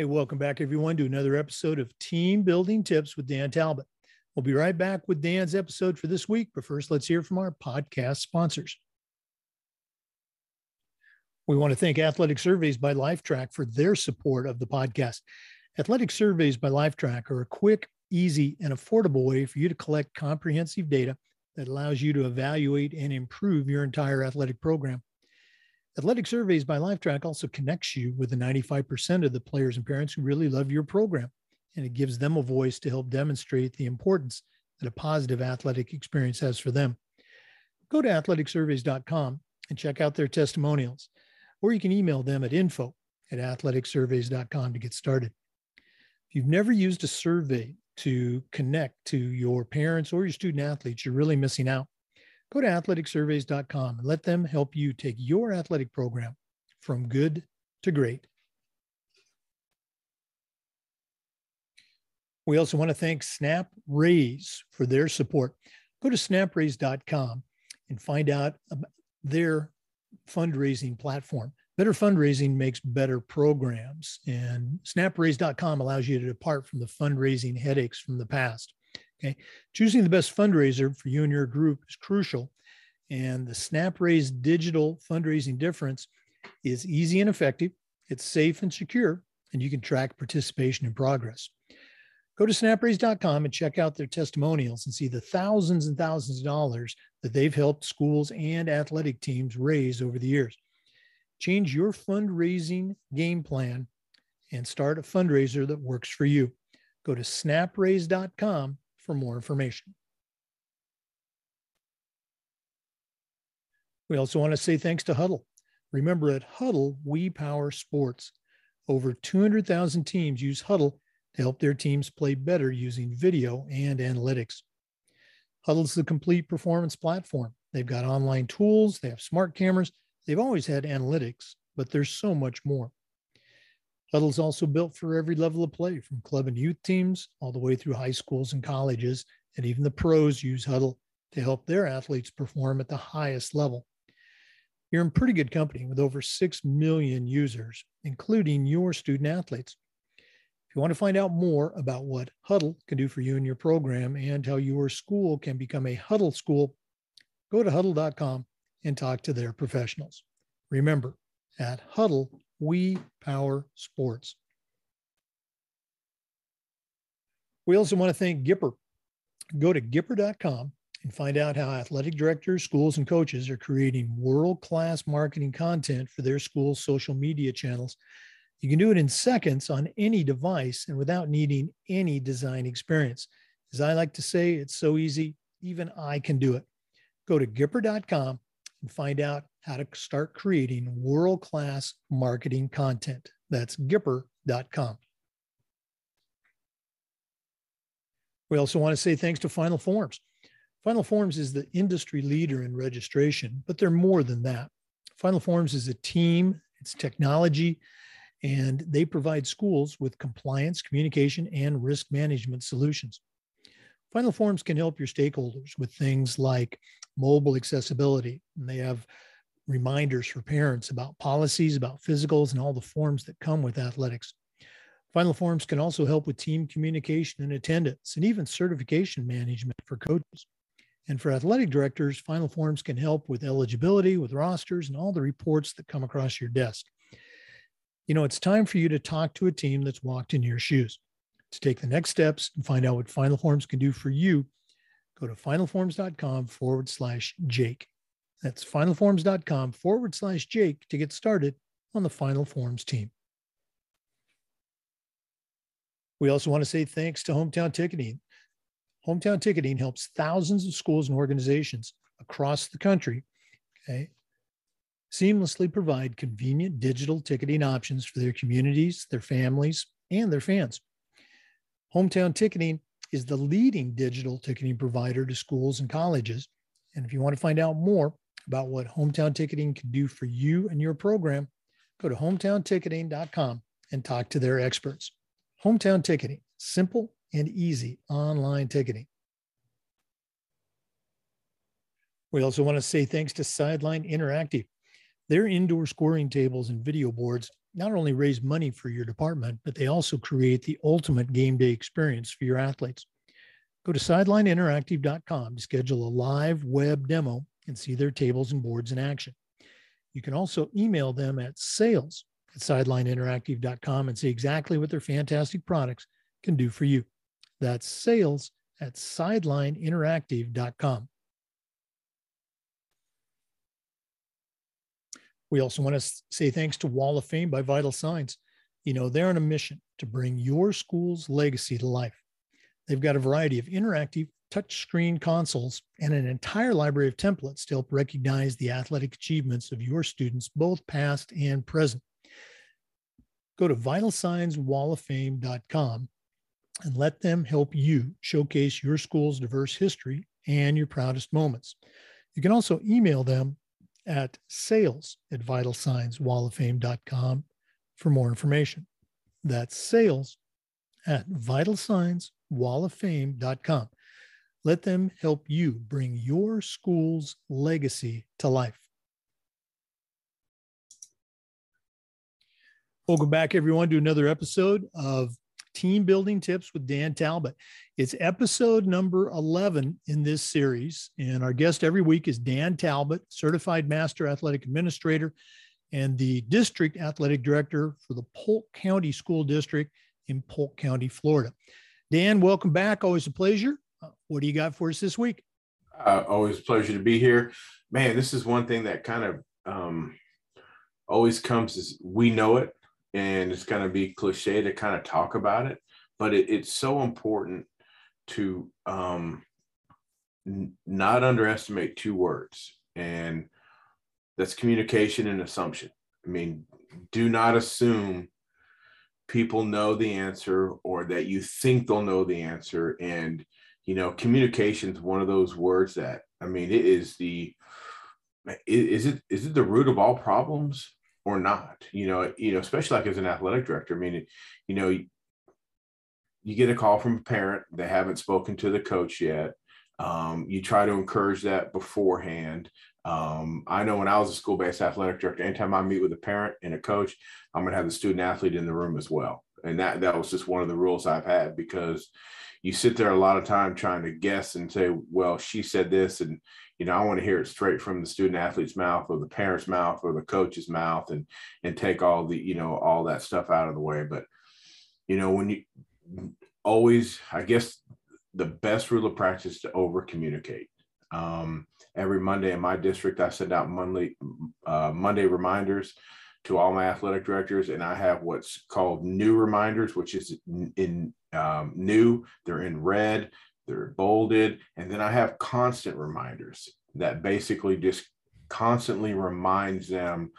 Hey, welcome back, everyone, to another episode of Team Building Tips with Dan Talbot. We'll be right back with Dan's episode for this week, but first, let's hear from our podcast sponsors. We want to thank Athletic Surveys by Lifetrack for their support of the podcast. Athletic Surveys by Lifetrack are a quick, easy, and affordable way for you to collect comprehensive data that allows you to evaluate and improve your entire athletic program. Athletic Surveys by Lifetrack also connects you with the 95% of the players and parents who really love your program, and it gives them a voice to help demonstrate the importance that a positive athletic experience has for them. Go to athleticsurveys.com and check out their testimonials, or you can email them at info at athleticsurveys.com to get started. If you've never used a survey to connect to your parents or your student athletes, you're really missing out. Go to athleticsurveys.com and let them help you take your athletic program from good to great. We also want to thank Snap Raise for their support. Go to snapraise.com and find out about their fundraising platform. Better fundraising makes better programs, and snapraise.com allows you to depart from the fundraising headaches from the past. Okay. Choosing the best fundraiser for you and your group is crucial. And the SnapRaise digital fundraising difference is easy and effective, it's safe and secure, and you can track participation and progress. Go to snapraise.com and check out their testimonials and see the thousands and thousands of dollars that they've helped schools and athletic teams raise over the years. Change your fundraising game plan and start a fundraiser that works for you. Go to snapraise.com for more information. We also want to say thanks to Hudl. Remember, at Hudl, we power sports. Over 200,000 teams use Hudl to help their teams play better using video and analytics. Hudl is the complete performance platform. They've got online tools, they have smart cameras, they've always had analytics, but there's so much more. Hudl is also built for every level of play, from club and youth teams all the way through high schools and colleges, and even the pros use Hudl to help their athletes perform at the highest level. You're in pretty good company with over 6 million users, including your student athletes. If you want to find out more about what Hudl can do for you and your program and how your school can become a Hudl school, go to hudl.com and talk to their professionals. Remember, at Hudl, we power sports. We also want to thank Gipper. Go to gipper.com and find out how athletic directors, schools, and coaches are creating world class marketing content for their school's social media channels. You can do it in seconds on any device and without needing any design experience. As I like to say, it's so easy, even I can do it. Go to gipper.com and find out how to start creating world class marketing content. That's gipper.com. We also want to say thanks to Final Forms. Final Forms is the industry leader in registration, but they're more than that. Final Forms is a team, it's technology, and they provide schools with compliance, communication, and risk management solutions. Final Forms can help your stakeholders with things like mobile accessibility. And they have reminders for parents about policies, about physicals, and all the forms that come with athletics. Final Forms can also help with team communication and attendance, and even certification management for coaches. And for athletic directors, Final Forms can help with eligibility, with rosters, and all the reports that come across your desk. You know, it's time for you to talk to a team that's walked in your shoes. To take the next steps and find out what Final Forms can do for you, go to finalforms.com forward slash Jake. That's finalforms.com forward slash Jake to get started on the Final Forms team. We also want to say thanks to Hometown Ticketing. Hometown Ticketing helps thousands of schools and organizations across the country okay, seamlessly provide convenient digital ticketing options for their communities, their families, and their fans. Hometown Ticketing is the leading digital ticketing provider to schools and colleges. And if you want to find out more about what Hometown Ticketing can do for you and your program, go to hometownticketing.com and talk to their experts. Hometown Ticketing, simple and easy online ticketing. We also want to say thanks to Sideline Interactive. Their indoor scoring tables and video boards not only raise money for your department, but they also create the ultimate game day experience for your athletes. Go to sidelineinteractive.com to schedule a live web demo and see their tables and boards in action. You can also email them at sales at sidelineinteractive.com and see exactly what their fantastic products can do for you. That's sales at sidelineinteractive.com. We also want to say thanks to Wall of Fame by Vital Signs. You know, they're on a mission to bring your school's legacy to life. They've got a variety of interactive touchscreen consoles and an entire library of templates to help recognize the athletic achievements of your students, both past and present. Go to vitalsignswalloffame.com and let them help you showcase your school's diverse history and your proudest moments. You can also email them at sales at vitalsignswalloffame.com for more information. That's sales at vitalsignswalloffame.com. Let them help you bring your school's legacy to life. Welcome back, everyone, to another episode of Team Building Tips with Dan Talbot. It's episode number 11 in this series. And our guest every week is Dan Talbot, Certified Master Athletic Administrator and the District Athletic Director for the Polk County School District in Polk County, Florida. Dan, welcome back. Always a pleasure. Uh, what do you got for us this week? Uh, always a pleasure to be here. Man, this is one thing that kind of um, always comes is we know it, and it's going to be cliche to kind of talk about it, but it, it's so important to um, n- not underestimate two words, and that's communication and assumption. I mean, do not assume people know the answer or that you think they'll know the answer and you know communication is one of those words that i mean it is the is it is it the root of all problems or not you know you know especially like as an athletic director i mean you know you get a call from a parent they haven't spoken to the coach yet um, you try to encourage that beforehand um, i know when i was a school-based athletic director anytime i meet with a parent and a coach i'm going to have the student athlete in the room as well. And that that was just one of the rules i've had because you sit there a lot of time trying to guess and say, well, she said this, and you know, I want to hear it straight from the student athlete's mouth or the parent's mouth or the coach's mouth, and and take all the you know all that stuff out of the way. But you know, when you always, I guess, the best rule of practice to over communicate. Um, every Monday in my district, I send out monthly uh, Monday reminders to all my athletic directors, and I have what's called new reminders, which is in um, new, they're in red, they're bolded, and then I have constant reminders that basically just constantly reminds them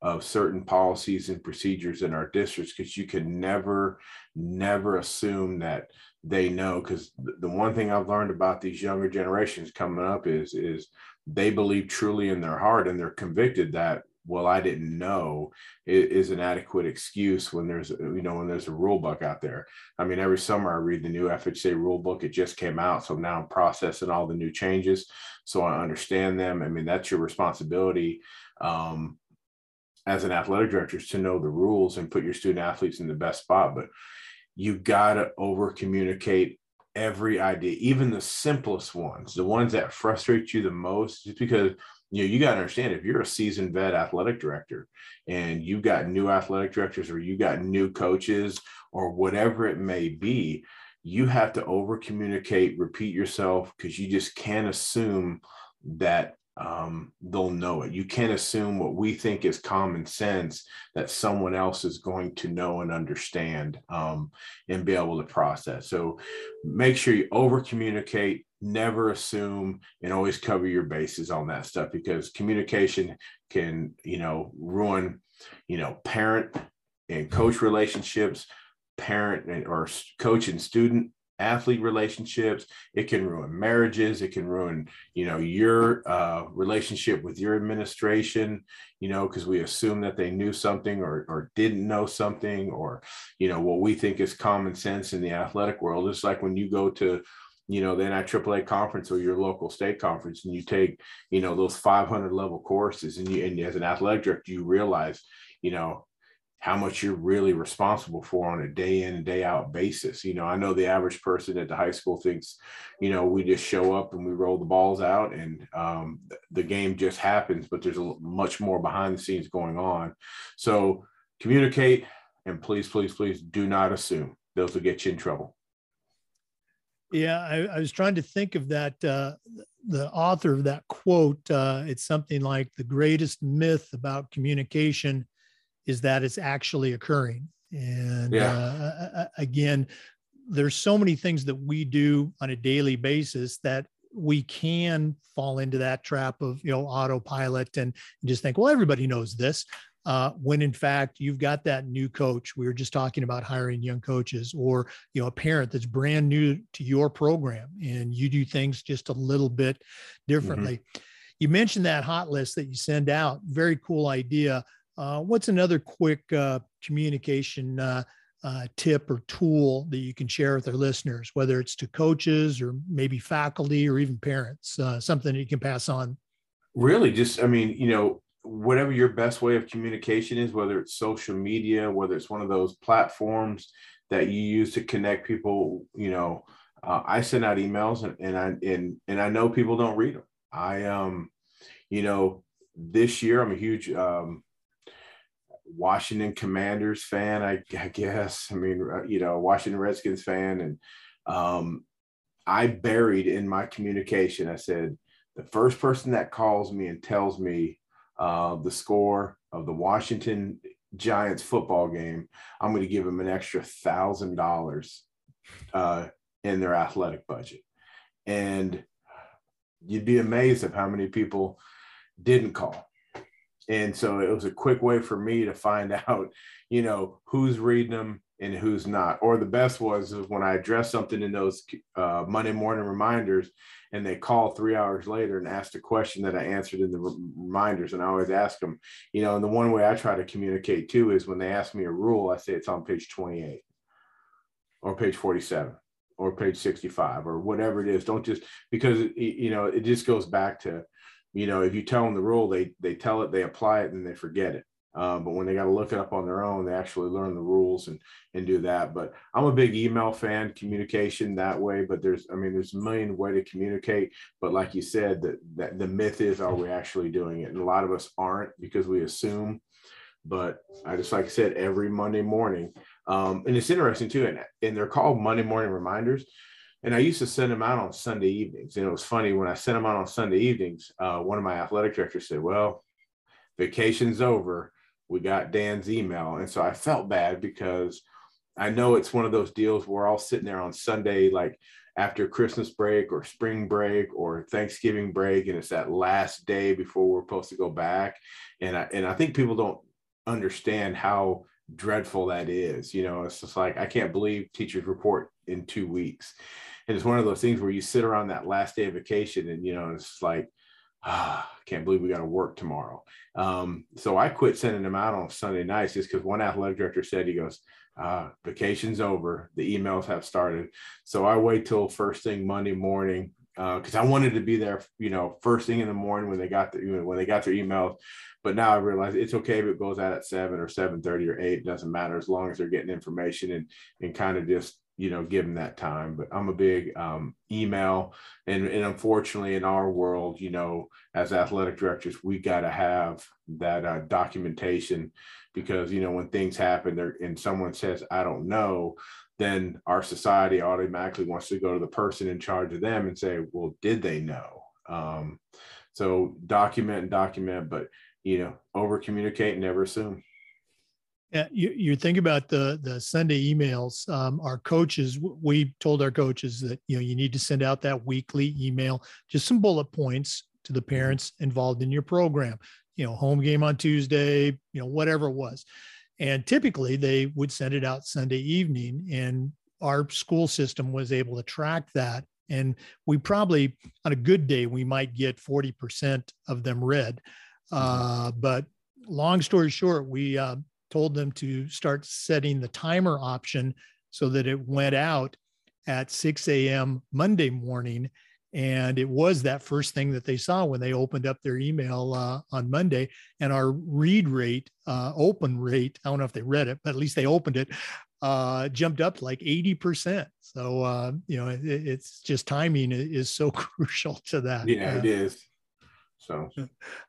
of certain policies and procedures in our districts because you can never, never assume that they know because the one thing I've learned about these younger generations coming up is is they believe truly in their heart and they're convicted that well i didn't know is an adequate excuse when there's you know when there's a rule book out there. I mean every summer i read the new fha rule book it just came out so now i'm processing all the new changes so i understand them. I mean that's your responsibility um, as an athletic director to know the rules and put your student athletes in the best spot but you got to over communicate every idea even the simplest ones the ones that frustrate you the most just because you know, you got to understand if you're a seasoned vet athletic director and you've got new athletic directors or you got new coaches or whatever it may be, you have to over communicate, repeat yourself because you just can't assume that um, they'll know it. You can't assume what we think is common sense that someone else is going to know and understand um, and be able to process. So make sure you over communicate, never assume, and always cover your bases on that stuff because communication can, you know, ruin, you know, parent and coach relationships, parent or coach and student athlete relationships. It can ruin marriages. It can ruin you know your uh, relationship with your administration you know because we assume that they knew something or, or didn't know something or you know what we think is common sense in the athletic world. It's like when you go to you know the NIAAA conference or your local state conference, and you take you know those 500 level courses, and you and as an athletic director, you realize you know how much you're really responsible for on a day in day out basis. You know, I know the average person at the high school thinks, you know, we just show up and we roll the balls out and um, the game just happens, but there's a much more behind the scenes going on. So communicate and please, please, please do not assume those will get you in trouble. Yeah, I, I was trying to think of that. Uh, the author of that quote, uh, it's something like the greatest myth about communication is that it's actually occurring. And yeah. uh, again, there's so many things that we do on a daily basis that we can fall into that trap of you know autopilot and just think well everybody knows this uh, when in fact you've got that new coach we were just talking about hiring young coaches or you know a parent that's brand new to your program and you do things just a little bit differently mm-hmm. you mentioned that hot list that you send out very cool idea uh, what's another quick uh, communication uh, uh, tip or tool that you can share with our listeners, whether it's to coaches or maybe faculty or even parents, uh, something that you can pass on? Really, just, I mean, you know, whatever your best way of communication is, whether it's social media, whether it's one of those platforms that you use to connect people, you know, I send out emails and, and I and and I know people don't read them. I um, you know, this year I'm a huge um, Washington Commanders fan, I, I, guess. I mean, uh, you know, Washington Redskins fan. And um, I buried in my communication, I said, the first person that calls me and tells me uh, the score of the Washington Giants football game, I'm going to give them an extra thousand dollars uh, in their athletic budget. And you'd be amazed of how many people didn't call and so it was a quick way for me to find out you know who's reading them and who's not. Or the best was when i addressed something in those uh, monday morning reminders and they call three hours later and asked a question that i answered in the reminders. And i always ask them you know and the one way i try to communicate too is when they ask me a rule i say it's on page 28 or page 47 or page 65 or whatever it is. Don't just because you know it just goes back to you know, if you tell them the rule, they they tell it, they apply it, and they forget it. Um, but when they got to look it up on their own, they actually learn the rules and and do that. But I'm a big email fan, communication that way. But there's, I mean, there's a million way to communicate. But like you said, that that the myth is, are we actually doing it? And a lot of us aren't because we assume. But I just like I said, every Monday morning, um, and it's interesting too, and, and they're called Monday morning reminders and I used to send them out on Sunday evenings. And it was funny when I sent them out on Sunday evenings, uh, one of my athletic directors said, Well, vacation's over. We got Dan's email. And so I felt bad because I know it's one of those deals where we're all sitting there on Sunday, like after Christmas break or spring break or Thanksgiving break, and it's that last day before we're supposed to go back. And I and I think people don't understand how dreadful that is. You know, it's just like I can't believe teachers report in two weeks it's one of those things where you sit around that last day of vacation and you know it's like ah, I can't believe we got to work tomorrow um, so i quit sending them out on sunday nights just because one athletic director said he goes uh, vacation's over the emails have started so i wait till first thing monday morning because uh, I wanted to be there, you know, first thing in the morning when they got the when they got their emails. But now I realize it's okay if it goes out at seven or seven thirty or eight. It doesn't matter as long as they're getting information and and kind of just you know give them that time but i'm a big um, email and, and unfortunately in our world you know as athletic directors we got to have that uh, documentation because you know when things happen and someone says i don't know then our society automatically wants to go to the person in charge of them and say well did they know? Um, so document and document but you know over communicate and never assume you, you think about the the Sunday emails. Um, our coaches, we told our coaches that you know you need to send out that weekly email, just some bullet points to the mm-hmm. parents involved in your program. You know, home game on Tuesday, you know, whatever it was, and typically they would send it out Sunday evening, and our school system was able to track that. And we probably, on a good day, we might get 40% of them read. Mm-hmm. Uh, but long story short, we uh, told them to start setting the timer option so that it went out at 6 a.m. Monday morning. And it was that first thing that they saw when they opened up their email uh, on Monday. And our read rate, uh, open rate, I don't know if they read it, but at least they opened it, uh, jumped up like 80%. So, uh, you know, it, it's just timing is so crucial to that. Yeah, it uh, is. So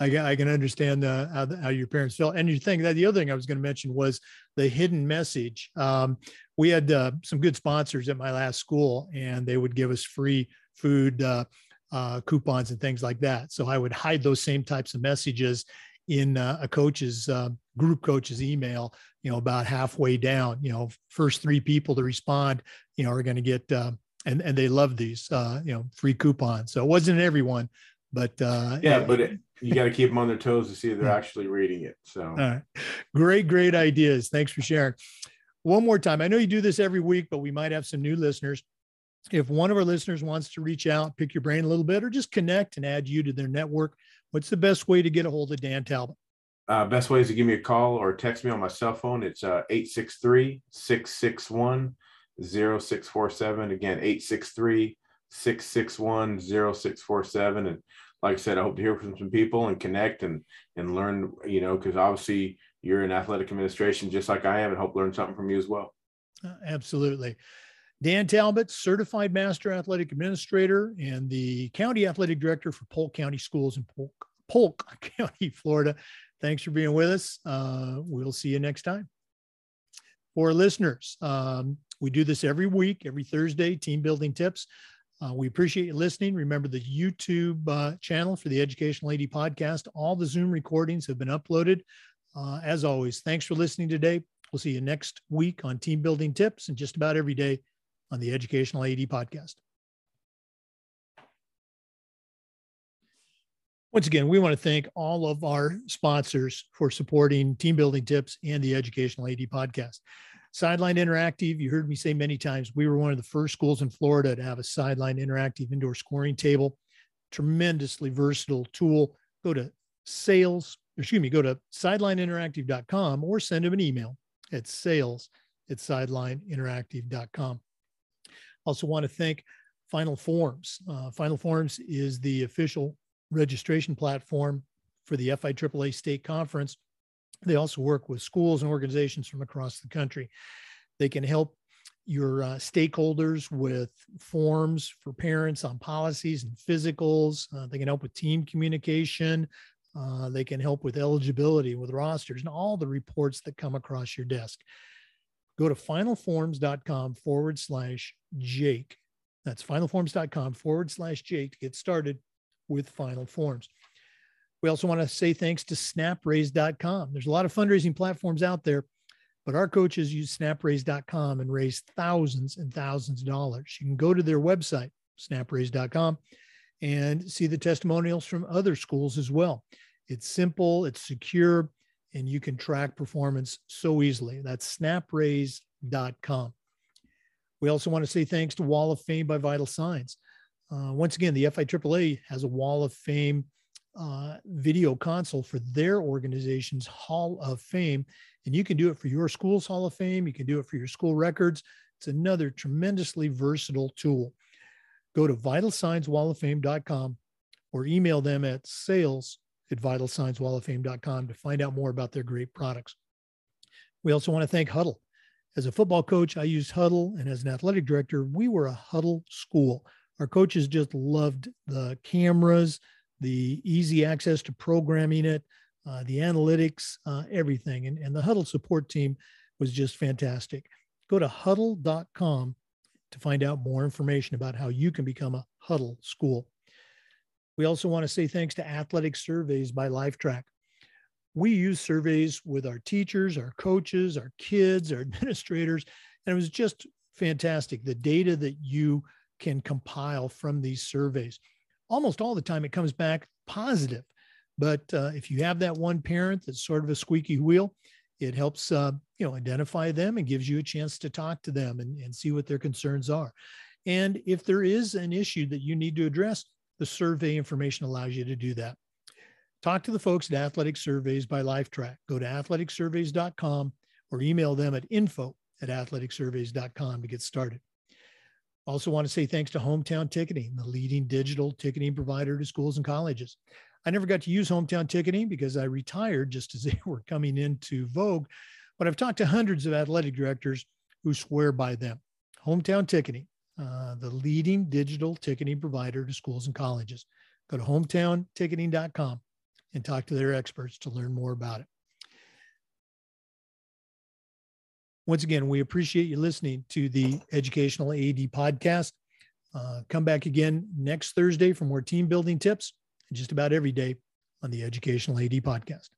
I, I can understand uh, how, how your parents felt. And you think that the other thing I was going to mention was the hidden message. Um, we had uh, some good sponsors at my last school, and they would give us free food uh, uh, coupons and things like that. So I would hide those same types of messages in uh, a coach's uh, group coach's email. You know, about halfway down. You know, first three people to respond, you know, are going to get. And, and they love these, you know, free coupons. So it wasn't everyone, but uh, yeah, but it, you got to keep them on their toes to see if they're actually reading it. So, great, great ideas. Thanks for sharing. One more time, I know you do this every week, but we might have some new listeners. If one of our listeners wants to reach out, pick your brain a little bit, or just connect and add you to their network, what's the best way to get a hold of Dan Talbot? Uh, best way is to give me a call or text me on my cell phone. It's uh, 863 661 0647. Again, 863 661 0647. And like I said, I hope to hear from some people and connect and and learn, you know, because obviously you're in athletic administration just like I am and hope learn something from you as well. Uh, absolutely. Dan Talbot, certified master athletic administrator and the county athletic director for Polk County Schools in Polk, Polk County, Florida. Thanks for being with us. Uh, we'll see you next time. For listeners, um, we do this every week, every Thursday, team building tips. Uh, we appreciate you listening. Remember the YouTube uh, channel for the Educational AD podcast. All the Zoom recordings have been uploaded. Uh, as always, thanks for listening today. We'll see you next week on team building tips and just about every day on the Educational AD podcast. Once again, we want to thank all of our sponsors for supporting team building tips and the Educational AD podcast. Sideline Interactive, you heard me say many times, we were one of the first schools in Florida to have a Sideline Interactive indoor scoring table. Tremendously versatile tool. Go to sales, excuse me, go to sidelineinteractive.com or send them an email at sales at sidelineinteractive.com. Also, want to thank Final Forms. Uh, Final Forms is the official registration platform for the FIAAA State Conference they also work with schools and organizations from across the country. They can help your uh, stakeholders with forms for parents on policies and physicals. Uh, they can help with team communication. Uh, they can help with eligibility, with rosters, and all the reports that come across your desk. Go to finalforms.com forward slash Jake. That's finalforms.com forward slash Jake to get started with Final Forms. We also want to say thanks to snapraise.com. There's a lot of fundraising platforms out there, but our coaches use snapraise.com and raise thousands and thousands of dollars. You can go to their website, snapraise.com, and see the testimonials from other schools as well. It's simple, it's secure, and you can track performance so easily. That's snapraise.com. We also want to say thanks to Wall of Fame by Vital Signs. Uh, once again, the FIAAA has a Wall of Fame uh, video console for their organization's Hall of Fame. And you can do it for your school's Hall of Fame. You can do it for your school records. It's another tremendously versatile tool. Go to vitalsignswalloffame.com or email them at sales at vitalsignswalloffame.com to find out more about their great products. We also want to thank Hudl. As a football coach, I used Hudl, and as an athletic director, we were a Hudl school. Our coaches just loved the cameras, the easy access to programming it, uh, the analytics, uh, everything. And, and the Hudl support team was just fantastic. Go to hudl.com to find out more information about how you can become a Hudl school. We also want to say thanks to Athletic Surveys by Lifetrack. We use surveys with our teachers, our coaches, our kids, our administrators, and it was just fantastic. The data that you can compile from these surveys almost all the time it comes back positive. But uh, if you have that one parent that's sort of a squeaky wheel, it helps uh, you know identify them and gives you a chance to talk to them and, and see what their concerns are. And if there is an issue that you need to address, the survey information allows you to do that. Talk to the folks at Athletic Surveys by Lifetrack. Go to athleticsurveys.com or email them at info at athleticsurveys.com to get started. Also, want to say thanks to Hometown Ticketing, the leading digital ticketing provider to schools and colleges. I never got to use Hometown Ticketing because I retired just as they were coming into vogue, but I've talked to hundreds of athletic directors who swear by them. Hometown Ticketing, uh, the leading digital ticketing provider to schools and colleges. Go to hometownticketing.com and talk to their experts to learn more about it. Once again, we appreciate you listening to the Educational AD podcast. Uh, come back again next Thursday for more team building tips, just about every day on the Educational AD podcast.